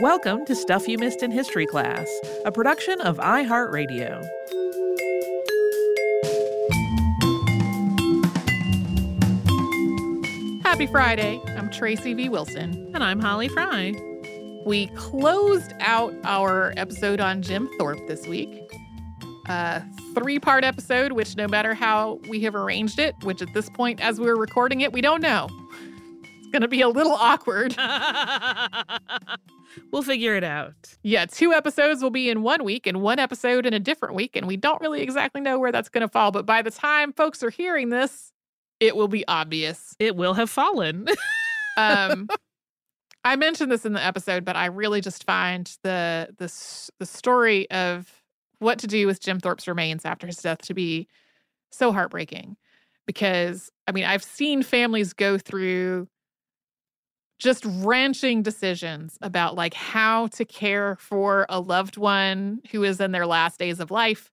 Welcome to Stuff You Missed in History Class, a production of iHeartRadio. Happy Friday. I'm Tracy V. Wilson. And I'm Holly Fry. We closed out our episode on Jim Thorpe this week. A three part episode, which no matter how we have arranged it, which at this point, as we're recording it, we don't know. It's going to be a little awkward. we'll figure it out. Yeah, two episodes will be in one week and one episode in a different week. And we don't really exactly know where that's going to fall. But by the time folks are hearing this, it will be obvious. It will have fallen. um, I mentioned this in the episode, but I really just find the the the story of what to do with Jim Thorpe's remains after his death to be so heartbreaking. Because I mean, I've seen families go through just ranching decisions about like how to care for a loved one who is in their last days of life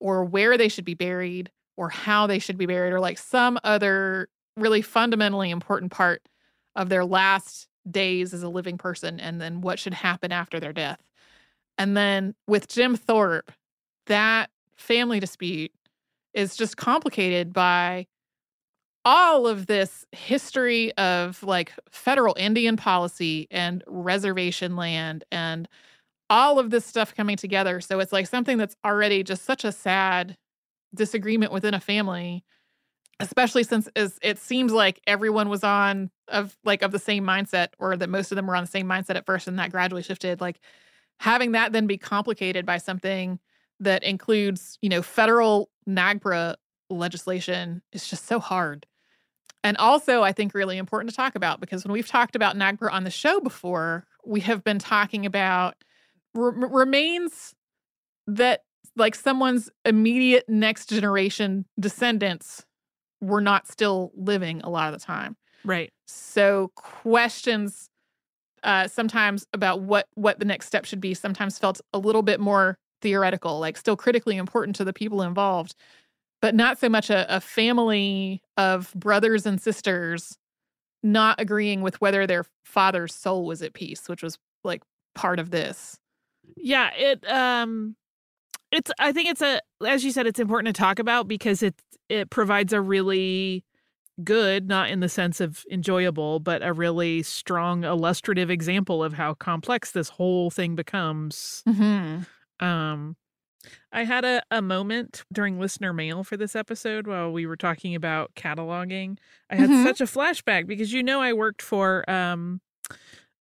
or where they should be buried or how they should be buried or like some other really fundamentally important part of their last days as a living person and then what should happen after their death. And then with Jim Thorpe, that family dispute is just complicated by all of this history of like federal Indian policy and reservation land and all of this stuff coming together. So it's like something that's already just such a sad disagreement within a family, especially since it seems like everyone was on of like of the same mindset or that most of them were on the same mindset at first and that gradually shifted like having that then be complicated by something that includes, you know, federal NAGPRA legislation is just so hard. And also, I think really important to talk about because when we've talked about NAGPRA on the show before, we have been talking about remains that like someone's immediate next generation descendants were not still living a lot of the time. Right. So questions uh, sometimes about what what the next step should be sometimes felt a little bit more theoretical, like still critically important to the people involved, but not so much a, a family of brothers and sisters not agreeing with whether their father's soul was at peace, which was like part of this. Yeah, it um it's I think it's a as you said it's important to talk about because it it provides a really good, not in the sense of enjoyable, but a really strong illustrative example of how complex this whole thing becomes. Mm-hmm. Um, I had a, a moment during listener mail for this episode while we were talking about cataloging. I had mm-hmm. such a flashback because you know I worked for um,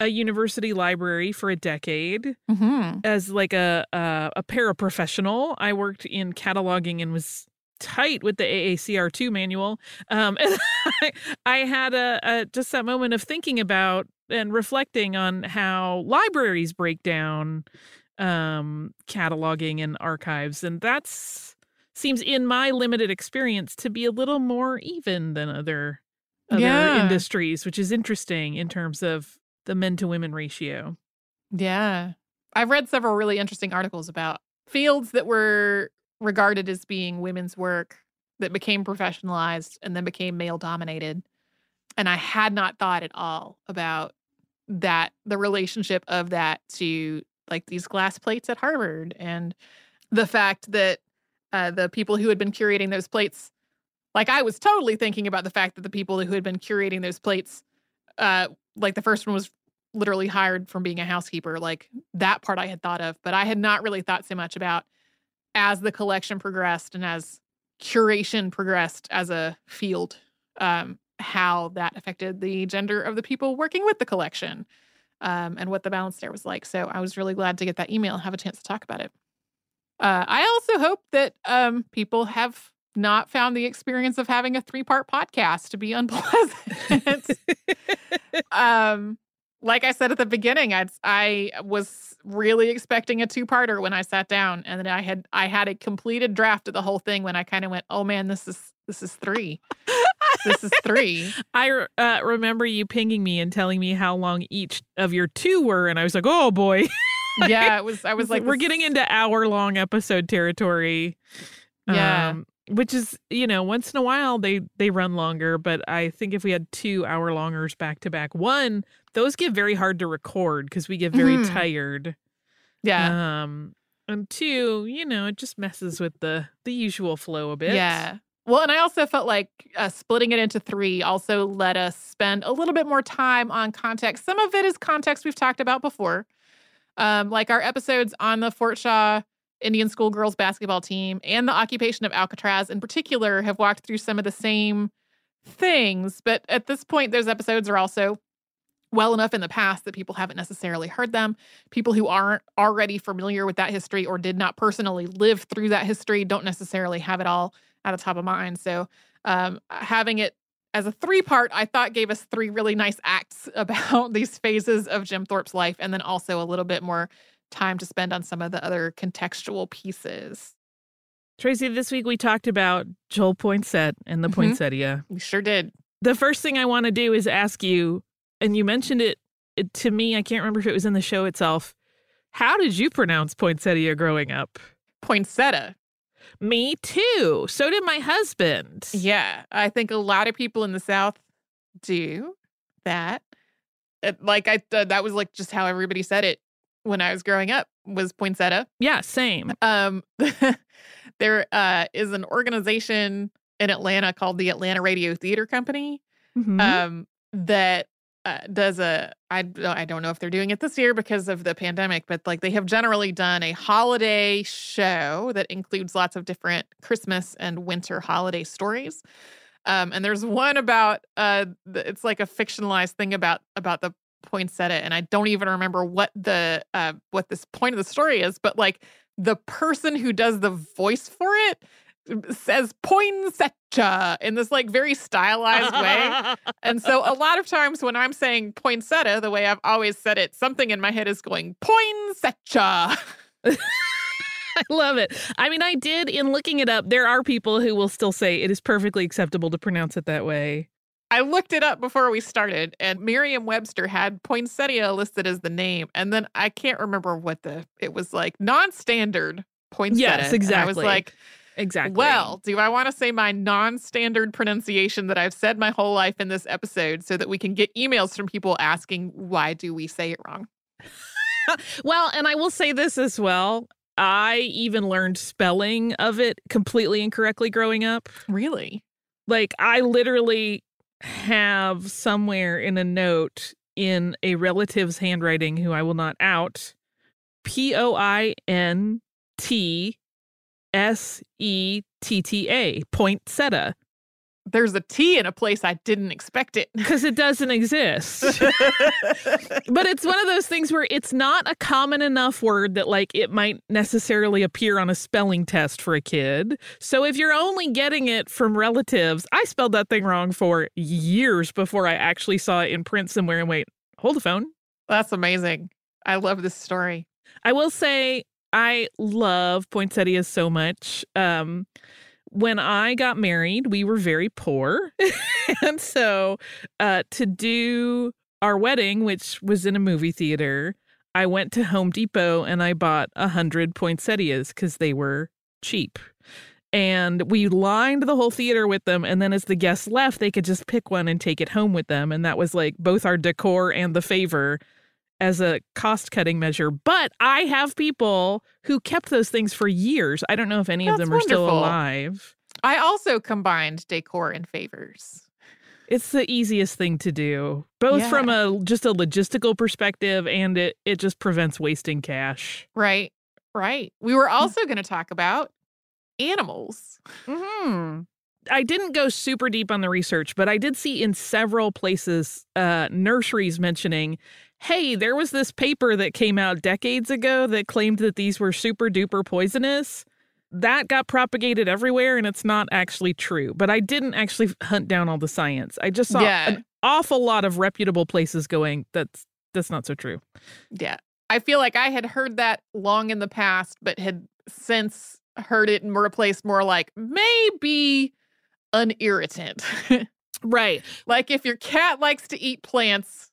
a university library for a decade mm-hmm. as like a, a a paraprofessional. I worked in cataloging and was tight with the AACR2 manual. Um, and I, I had a, a, just that moment of thinking about and reflecting on how libraries break down um, cataloging and archives. And that's seems in my limited experience to be a little more even than other other yeah. industries, which is interesting in terms of the men to women ratio. Yeah. I've read several really interesting articles about fields that were regarded as being women's work that became professionalized and then became male dominated. And I had not thought at all about that, the relationship of that to like these glass plates at Harvard and the fact that uh, the people who had been curating those plates, like I was totally thinking about the fact that the people who had been curating those plates, uh, like the first one was literally hired from being a housekeeper. Like that part I had thought of, but I had not really thought so much about as the collection progressed and as curation progressed as a field, um, how that affected the gender of the people working with the collection um, and what the balance there was like. So I was really glad to get that email and have a chance to talk about it. Uh, I also hope that um, people have not found the experience of having a three part podcast to be unpleasant. um, like I said at the beginning, I I was really expecting a two parter when I sat down, and then I had I had a completed draft of the whole thing when I kind of went, oh man, this is this is three. This is three. I uh, remember you pinging me and telling me how long each of your two were, and I was like, oh boy. yeah, it was. I was like, we're getting into hour long episode territory. Yeah. Um, which is you know once in a while they they run longer but i think if we had two hour longers back to back one those get very hard to record because we get very Mhm. tired Yeah. um and two you know it just messes with the the usual flow a bit Yeah. Well, and I also felt like uh, splitting it into three also let us spend a little bit more time on context. Some of it is context we've talked about before, um, like our episodes on the Fort Shaw Indian School girls basketball team and the occupation of Alcatraz in particular have walked through some of the same things. But at this point, those episodes are also well enough in the past that people haven't necessarily heard them. People who aren't already familiar with that history or did not personally live through that history don't necessarily have it all at the top of mind. So um, having it as a three part, I thought gave us three really nice acts about these phases of Jim Thorpe's life, and then also a little bit more time to spend on some of the other contextual pieces. tracy this week we talked about joel poinsett and the Mhm. poinsettia We sure did. the first thing i want to do is ask you and you mentioned it, it to me i can't remember if it was in the show itself how did you pronounce poinsettia growing up Poinsettia. Me too. So did my husband. Yeah, I think a lot of people in the South do that. It- like I, th- that was like just how everybody said it when I was growing up was poinsettia. Yeah, same. Um, there uh, is an organization in Atlanta called the Atlanta Radio Theater Company Mhm. um, that uh, does a I I don't know if they're doing it this year because of the pandemic, but like they have generally done a holiday show that includes lots of different Christmas and winter holiday stories. Um, and there's one about uh, it's like a fictionalized thing about about the poinsettia, and I don't even remember what the uh, what this point of the story is, but like the person who does the voice for it says poinsettia in this like very stylized way. And so a lot of times when I'm saying poinsettia, the way I've always said it, something in my head is going poinsettia. I love it. I mean, I did in looking it up. There are people who will still say it is perfectly acceptable to pronounce it that way. I looked it up before we started, and Merriam-Webster had poinsettia listed as the name, and then I can't remember what the it was like non-standard poinsettia. Yes, And I was exactly. like, Exactly. well, do I want to say my non-standard pronunciation that I've said my whole life in this episode, so that we can get emails from people asking why do we say it wrong? well, and I will say this as well. I even learned spelling of it completely incorrectly growing up. Really? Like I literally have somewhere in a note in a relative's handwriting who I will not out P O I N T S E T T A poinsettia There's a T in a place I didn't expect it. because it doesn't exist. but it's one of those things where it's not a common enough word that like it might necessarily appear on a spelling test for a kid. So if you're only getting it from relatives, I spelled that thing wrong for years before I actually saw it in print somewhere and wait, hold the phone. That's amazing. I love this story. I will say I love poinsettias so much. Um when I got married, we were very poor. and so uh to do our wedding, which was in a movie theater, I went to Home Depot and I bought a hundred poinsettias because they were cheap. And we lined the whole theater with them. And then as the guests left, they could just pick one and take it home with them. And that was like both our decor and the favor as a cost cutting measure. But I have people who kept those things for years. I don't know if any of them are still alive. I also combined decor and favors. It's the easiest thing to do, both Yeah. from a just a logistical perspective and it it just prevents wasting cash. Right. Right. We were also going to talk about animals. hmm I didn't go super deep on the research, but I did see in several places uh, nurseries mentioning, hey, there was this paper that came out decades ago that claimed that these were super duper poisonous. That got propagated everywhere, and it's not actually true. But I didn't actually hunt down all the science. I just saw Yeah. an awful lot of reputable places going, that's that's not so true. Yeah. I feel like I had heard that long in the past, but had since heard it and replaced more like maybe an irritant. Right. like if your cat likes to eat plants,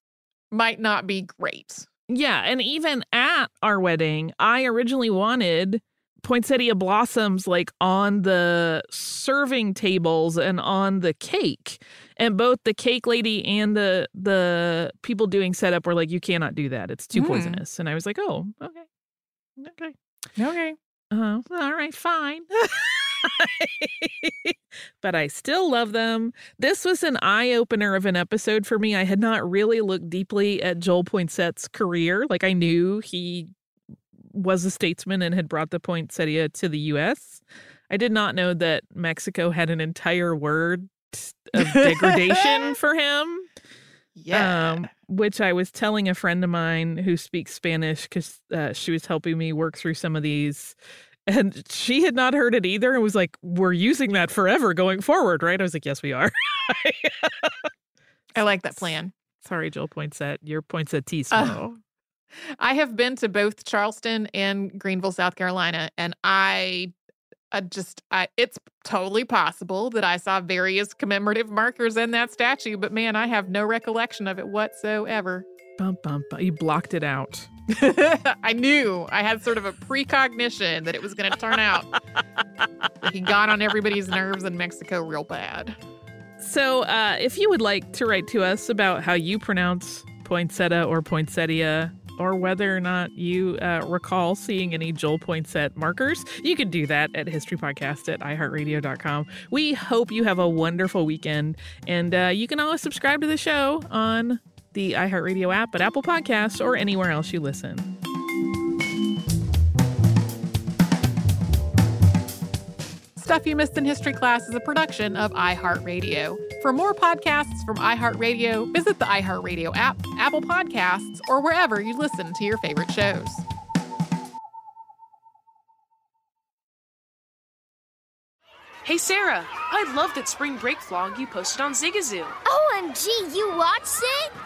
might not be great. Yeah, and even at our wedding, I originally wanted poinsettia blossoms like on the serving tables and on the cake and both the cake lady and the the people doing setup were like you cannot do that it's too Mm. poisonous and i was like oh okay okay Okay. uh, all right fine but i still love them this was an eye-opener of an episode for me i had not really looked deeply at joel poinsettia's career like i knew he was a statesman and had brought the poinsettia to the us i did not know that mexico had an entire word of degradation for him Yeah. um, which I was telling a friend of mine who speaks Spanish because uh, she was helping me work through some of these. And she had not heard it either and was like, We're using that forever going forward, right? I was like, Yes, we are. I like that plan. Sorry, Joel Poinsett. Your Poinsettismo. Oh. I have been to both Charleston and Greenville, South Carolina, and I, I just, I, it's totally possible that I saw various commemorative markers in that statue, but man, I have no recollection of it whatsoever. Bum, bum, bum. You blocked it out. I knew I had sort of a precognition that it was going to turn out he got on everybody's nerves in Mexico real bad. So, uh, if you would like to write to us about how you pronounce poinsettia or poinsettia, or whether or not you uh, recall seeing any Joel Poinsett markers, you can do that at historypodcast at iheartradio.com. We hope you have a wonderful weekend, and uh, you can always subscribe to the show on the iHeartRadio app, at Apple Podcasts, or anywhere else you listen. Stuff You Missed in History Class is a production of iHeartRadio. For more podcasts from iHeartRadio, visit the iHeartRadio app, Apple Podcasts, or wherever you listen to your favorite shows. Hey Sarah, I love that spring break vlog you posted on Zigazoo. OMG, you watched it?